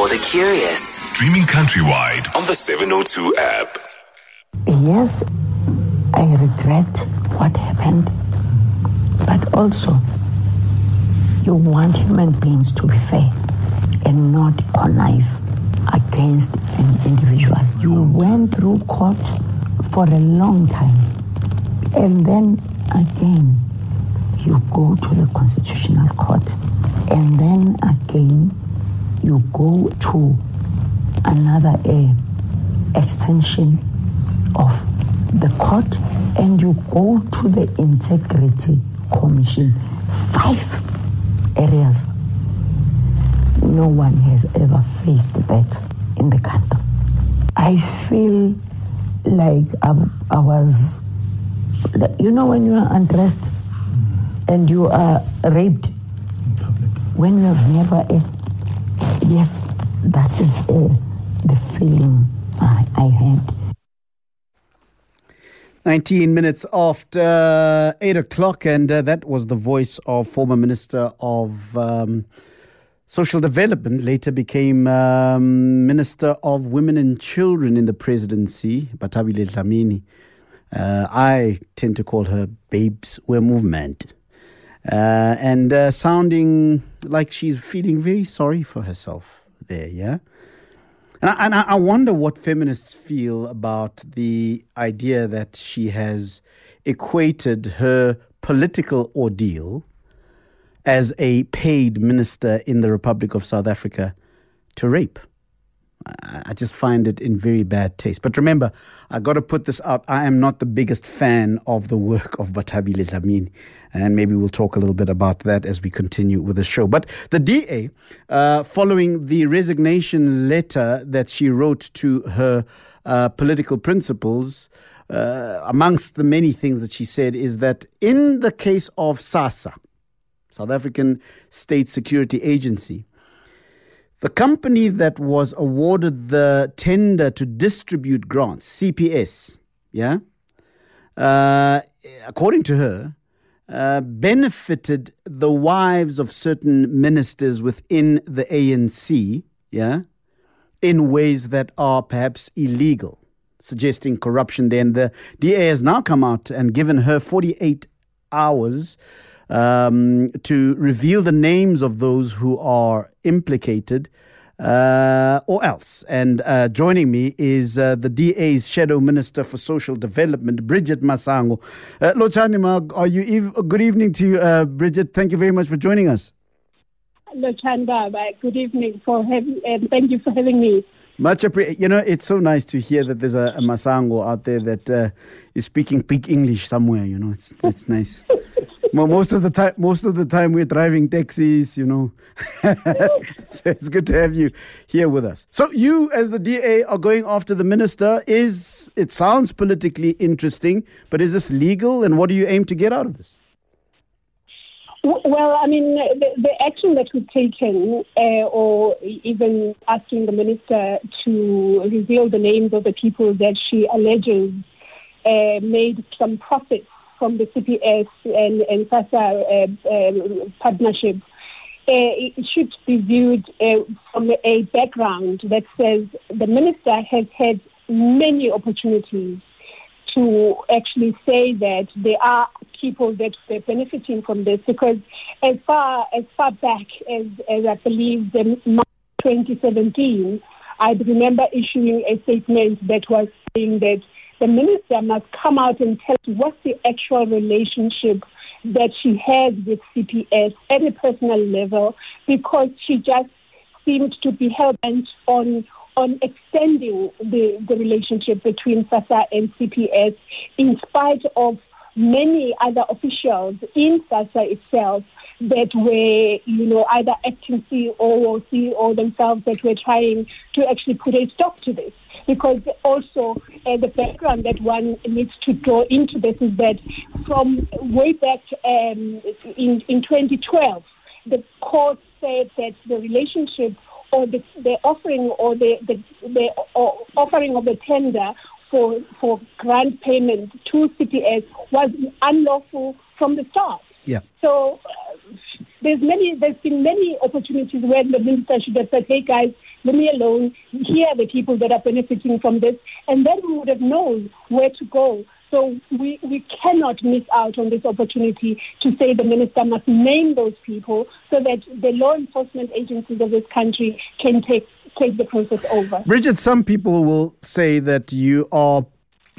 for the curious. Streaming countrywide on the 702 app. Yes, I regret what happened, but also you want human beings to be fair and not connive against an individual. You went through court for a long time, and then again, you go to the Constitutional Court, and then again, you go to another uh, extension of the court, and you go to the Integrity Commission. Five areas. No one has ever faced that in the country. I feel like I, I was, you know, when you are undressed and you are raped, when you have never, yes, that is uh, the feeling I, I had. 19 minutes after 8 o'clock, and uh, that was the voice of former Minister of um, Social Development, later became um, Minister of Women and Children in the presidency, Bathabile Dlamini. Uh, I tend to call her Babes We're Movement. Uh, and uh, sounding like she's feeling very sorry for herself there, yeah? And I, and I wonder what feminists feel about the idea that she has equated her political ordeal as a paid minister in the Republic of South Africa to rape. I just find it in very bad taste. But remember, I got to put this out. I am not the biggest fan of the work of Bathabile Dlamini. And maybe we'll talk a little bit about that as we continue with the show. But the DA, uh, following the resignation letter that she wrote to her uh, political principals, uh, amongst the many things that she said, is that in the case of SASSA, South African State Security Agency, the company that was awarded the tender to distribute grants, CPS, yeah, uh, according to her, uh, benefited the wives of certain ministers within the ANC, yeah, in ways that are perhaps illegal, suggesting corruption. Then the DA has now come out and given her 48 hours um, to reveal the names of those who are implicated. Uh, or else. And uh, joining me is uh, the DA's Shadow Minister for Social Development, Bridget Masango. Uh, Lochanima, are you ev- good evening to you, uh, Bridget. Thank you very much for joining us. Lochanda, good evening for having, and thank you for having me. Much appreciated. You know, it's so nice to hear that there's a, a Masango out there that uh, is speaking big English somewhere. You know, it's it's nice. most of the time, most of the time we're driving taxis, you know. so it's good to have you here with us. So you, as the DA, are going after the minister. Is it sounds politically interesting, but is this legal? And what do you aim to get out of this? Well, I mean, the, the action that we've taken, uh, or even asking the minister to reveal the names of the people that she alleges uh, made some profits from the CPS and, and SASSA uh, uh, partnership, it should be viewed uh, from a background that says the minister has had many opportunities to actually say that there are people that were benefiting from this because as far as far back as, as I believe the March 2017, I remember issuing a statement that was saying that the minister must come out and tell us what's the actual relationship that she has with CPS at a personal level because she just seemed to be hell bent on on extending the, the relationship between SASSA and CPS in spite of many other officials in SASSA itself that were, you know, either acting CEO or CEO themselves that were trying to actually put a stop to this because also uh, the background that one needs to draw into this is that from way back um, in, in 2012, the court said that the relationship or the, the offering or the, the, the or offering of the tender for, for grant payment to CPS was unlawful from the start. Yeah. So uh, there's many, there's been many opportunities where the minister should have said, hey guys, leave me alone. Here are the people that are benefiting from this. And then we would have known where to go. So we, we cannot miss out on this opportunity to say the minister must name those people so that the law enforcement agencies of this country can take take the process over. Bridget, some people will say that you are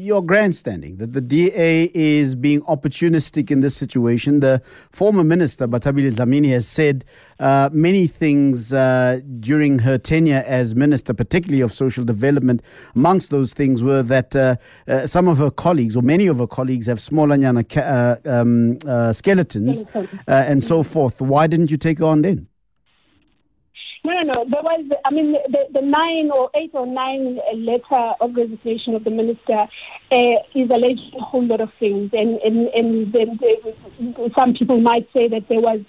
you're grandstanding, that the DA is being opportunistic in this situation. The former minister, Bathabile Dlamini, has said uh, many things uh, during her tenure as minister, particularly of social development. Amongst those things were that uh, uh some of her colleagues, or many of her colleagues, have smaller uh, um, uh, skeletons and so forth. Why didn't you take her on then? No, no, no. There was, I mean, the, the nine or eight or nine letter of resignation of the minister uh, is alleging a whole lot of things. And, and, and then some people might say that there was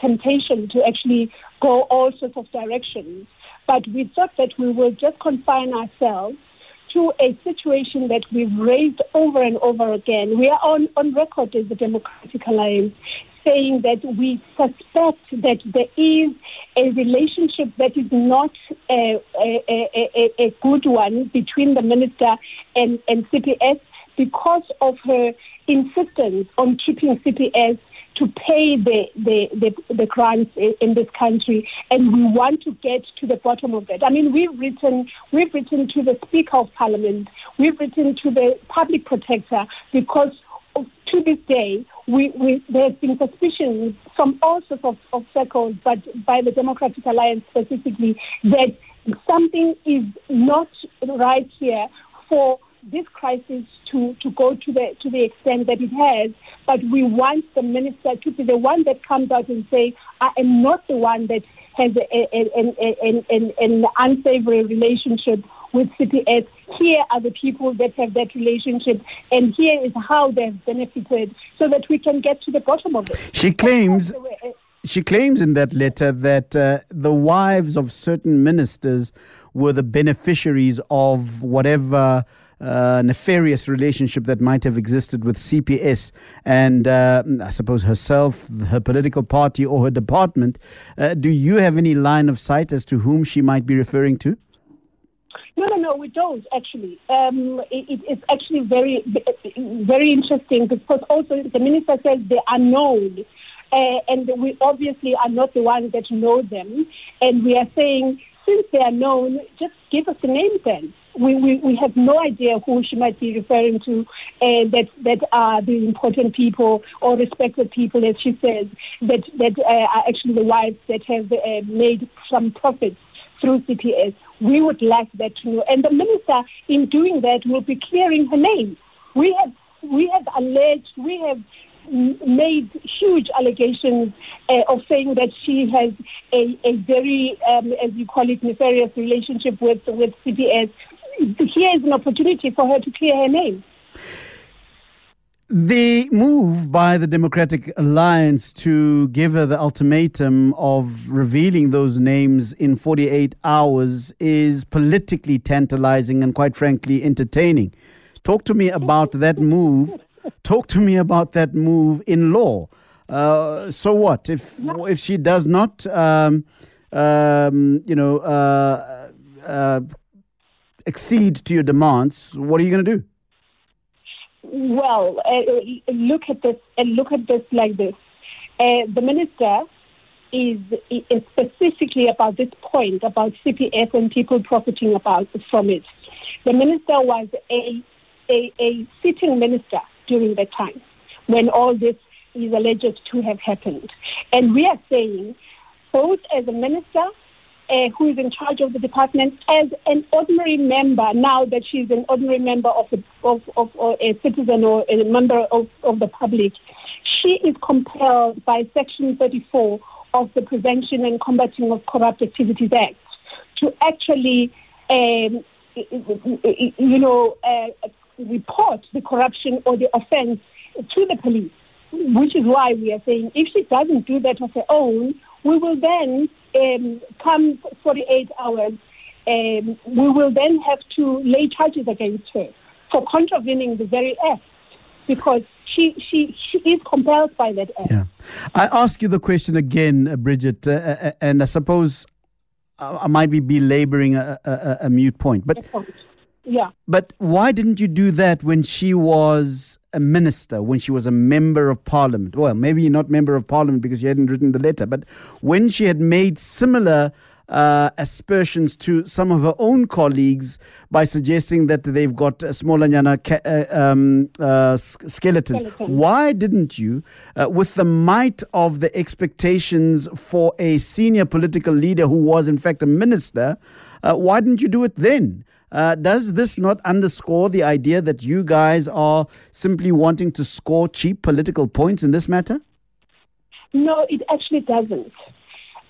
temptation to actually go all sorts of directions. But we thought that we would just confine ourselves to a situation that we've raised over and over again. We are on, on record as the Democratic Alliance saying that we suspect that there is a relationship that is not a, a, a, a good one between the minister and, and CPS because of her insistence on keeping CPS to pay the, the, the, the grants in this country, and we want to get to the bottom of that. I mean, we've written, we've written to the Speaker of Parliament, we've written to the Public Protector, because to this day, we, we, there's been suspicions from all sorts of, of circles, but by the Democratic Alliance specifically, that something is not right here for this crisis to, to go to the to the extent that it has, but we want the minister to be the one that comes out and say, I am not the one that has an unsavory relationship with CPS. Here are the people that have that relationship, and here is how they've benefited, so that we can get to the bottom of it. She claims. She claims in that letter that uh, the wives of certain ministers were the beneficiaries of whatever uh, nefarious relationship that might have existed with CPS and uh, I suppose herself, her political party, or her department. Uh, do you have any line of sight as to whom she might be referring to? No, no, no, we don't actually. Um, it, it's actually very, very interesting because also the minister says they are known. Uh, and we obviously are not the ones that know them. And we are saying, since they are known, just give us the name then. We, we, we have no idea who she might be referring to uh, that, that are the important people or respected people, as she says, that, that uh, are actually the wives that have uh, made some profits through CPS. We would like that to know. And the minister, in doing that, will be clearing her name. We have, we have alleged, we have made huge allegations uh, of saying that she has a, a very, um, as you call it, nefarious relationship with, with CPS. Here is an opportunity for her to clear her name. The move by the Democratic Alliance to give her the ultimatum of revealing those names in 48 hours is politically tantalizing and, quite frankly, entertaining. Talk to me about that move. Talk to me about that move in law. Uh, so what if if she does not, um, um, you know, uh, uh, accede to your demands? What are you going to do? Well, uh, look at this and look at this like this. Uh, the minister is, is, specifically about this point about CPS and people profiting about from it. The minister was a, a, a sitting minister during that time when all this is alleged to have happened. And we are saying, both as a minister uh, who is in charge of the department as an ordinary member, now that she's an ordinary member of, the, of, of, a citizen or a member of, of the public, she is compelled by Section 34 of the Prevention and Combating of Corrupt Activities Act to actually, um, you know, uh, report the corruption or the offense to the police, which is why we are saying if she doesn't do that of her own, we will then um, come 48 hours, um, we will then have to lay charges against her for contravening the very act because she, she, she is compelled by that act. Yeah. I ask you the question again, uh, Bridget, uh, uh, and I suppose I might be belaboring a, a, a mute point, but yeah. But why didn't you do that when she was a minister, when she was a member of parliament? Well, maybe not member of parliament because she hadn't written the letter, but when she had made similar uh, aspersions to some of her own colleagues by suggesting that they've got a smaller ca- uh, um, uh, skeletons. Skeleton. Why didn't you, uh, with the might of the expectations for a senior political leader who was in fact a minister, uh, why didn't you do it then? Uh, does this not underscore the idea that you guys are simply wanting to score cheap political points in this matter? No, it actually doesn't.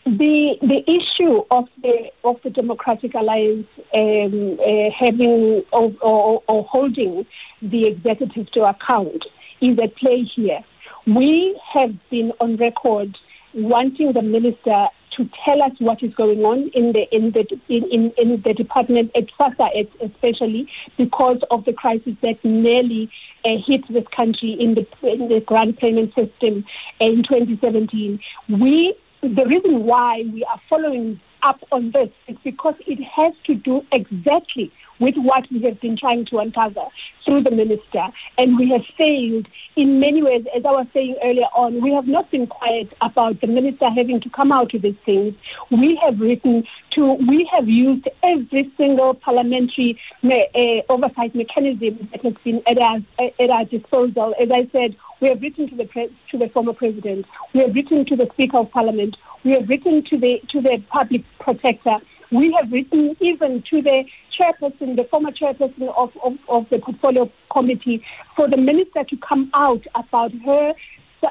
The the issue of the of the Democratic Alliance um, uh, having or, or, or holding the executive to account is at play here. We have been on record wanting the minister to tell us what is going on in the in the in, in, in the department at SASSA especially because of the crisis that nearly uh, hit this country in the in the grant payment system in 2017. We the reason why we are following up on this is because it has to do exactly with what we have been trying to uncover through the minister. And we have failed in many ways, as I was saying earlier on, we have not been quiet about the minister having to come out with these things. We have written to, we have used every single parliamentary uh, oversight mechanism that has been at our, at our disposal. As I said, we have written to the pre- to the former president. We have written to the Speaker of Parliament. We have written to the to the public protector. We have written even to the chairperson, the former chairperson of, of, of the portfolio committee, for the minister to come out about her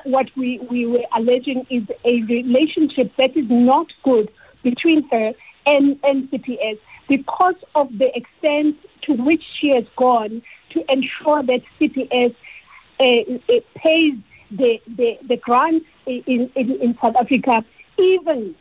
what we, we were alleging is a relationship that is not good between her and, CPS because of the extent to which she has gone to ensure that CPS uh, pays the, the, the grants in, in, in South Africa, even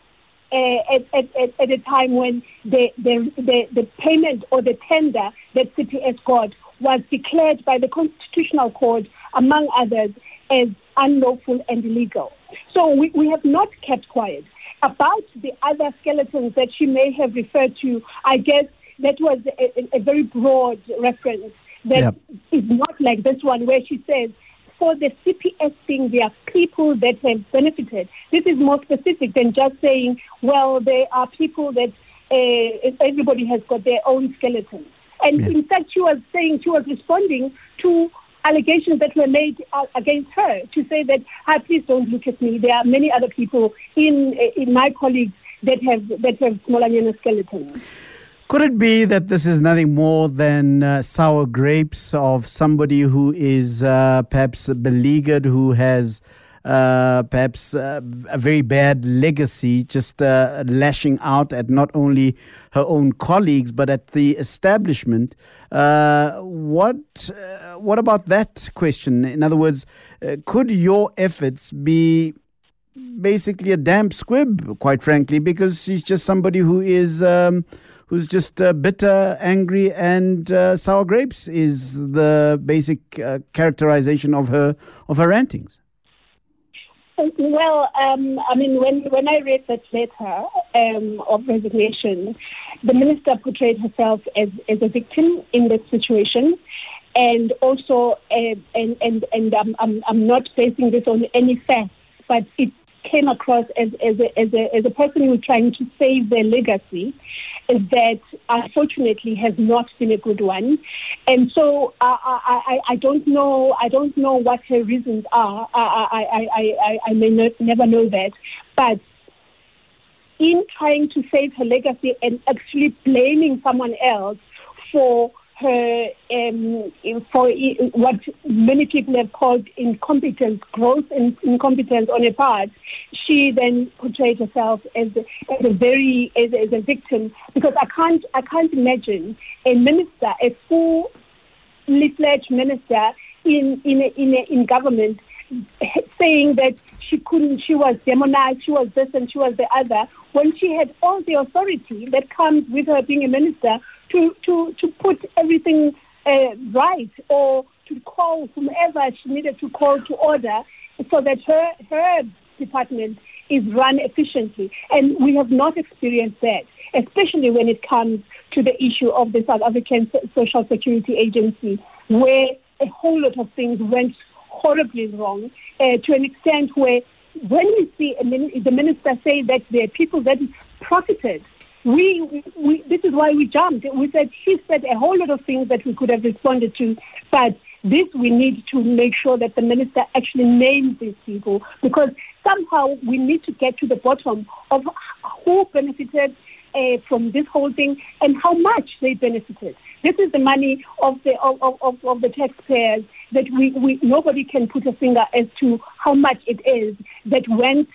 uh, at, at, at a time when the, the, the, the payment or the tender that CPS got was declared by the Constitutional Court, among others, as unlawful and illegal. So we, we have not kept quiet. About the other skeletons that she may have referred to, I guess that was a, a very broad reference that yep. is not like this one where she says, for the CPS thing, there are people that have benefited. This is more specific than just saying, well, there are people that uh, everybody has got their own skeleton. And yeah. in fact, she was saying, she was responding to allegations that were made uh, against her to say that, ah, please don't look at me. There are many other people in, in my colleagues that have, that have smallanyana skeletons. Could it be that this is nothing more than uh, sour grapes of somebody who is uh, perhaps beleaguered, who has uh, perhaps uh, a very bad legacy, just uh, lashing out at not only her own colleagues but at the establishment? Uh, what what about that question? In other words, could your efforts be basically a damp squib, quite frankly, because she's just somebody who is. Um, who's just uh, bitter, angry, and uh, sour grapes is the basic uh, characterization of her of her rantings. Well, um, I mean, when when I read that letter um, of resignation, the minister portrayed herself as, as a victim in that situation, and also, uh, and and and I'm, I'm I'm not basing this on any facts, but it came across as, as, a, as, a, as a person who was trying to save their legacy that unfortunately has not been a good one. And so I, I, I don't know I don't know what her reasons are. I, I, I, I, I may not, never know that. But in trying to save her legacy and actually blaming someone else for her um, for what many people have called incompetence, gross incompetence on her part, she then portrayed herself as a, as a very as, as a victim. Because I can't I can't imagine a minister, a full fledged minister in in a, in, a, in government saying that she couldn't, she was demonized, she was this and she was the other, when she had all the authority that comes with her being a minister to, to, to put everything uh, right or to call whomever she needed to call to order so that her, her department is run efficiently. And we have not experienced that, especially when it comes to the issue of the South African Social Security Agency, where a whole lot of things went horribly wrong uh, to an extent where when we see min- the minister say that there are people that profited, we, we, this is why we jumped. We said she said a whole lot of things that we could have responded to, but this we need to make sure that the minister actually names these people because somehow we need to get to the bottom of who benefited uh, from this whole thing and how much they benefited. This is the money of the of, of, of the taxpayers that we, we nobody can put a finger as to how much it is that went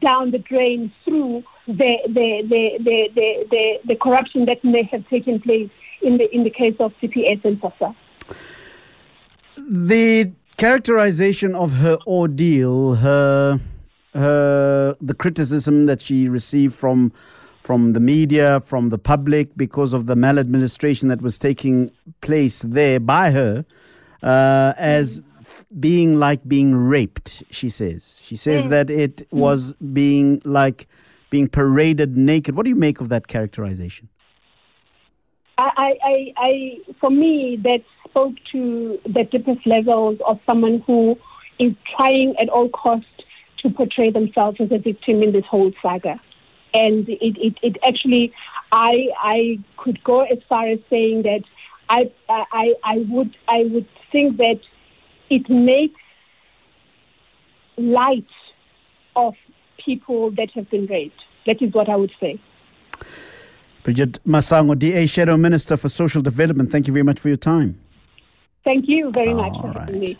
down the drain through the the, the, the, the, the, the corruption that may have taken place in the in the case of CPS and SASSA. The characterization of her ordeal, her her the criticism that she received from from the media, from the public, because of the maladministration that was taking place there by her, uh, as f- being like being raped. She says. She says that it mm. was being like being paraded naked. What do you make of that characterization? I, I, I, for me, that spoke to the deepest levels of someone who is trying at all costs to portray themselves as a victim in this whole saga. And it, it, it actually, I, I could go as far as saying that I, I, I would, I would think that it makes light of people that have been raped. That is what I would say. Bridget Masango, DA Shadow Minister for Social Development, thank you very much for your time. Thank you very much All for having me.